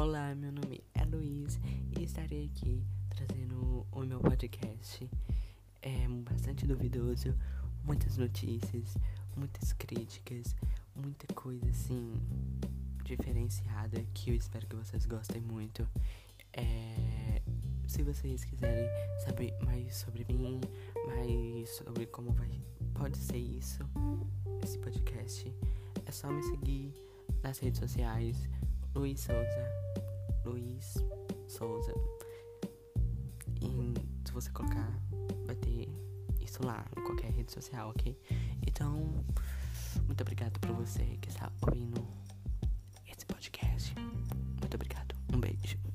Olá, meu nome é Luiz e estarei aqui trazendo o meu podcast. É bastante duvidoso, muitas notícias, muitas críticas, muita coisa assim diferenciada que eu espero que vocês gostem muito. É, se vocês quiserem saber mais sobre mim, mais sobre como vai pode ser isso, esse podcast, é só me seguir nas redes sociais, Luiz Souza, Luiz Souza. E se você colocar, vai ter isso lá em qualquer rede social, ok? Então, muito obrigado por você que está ouvindo esse podcast. Muito obrigado. Um beijo.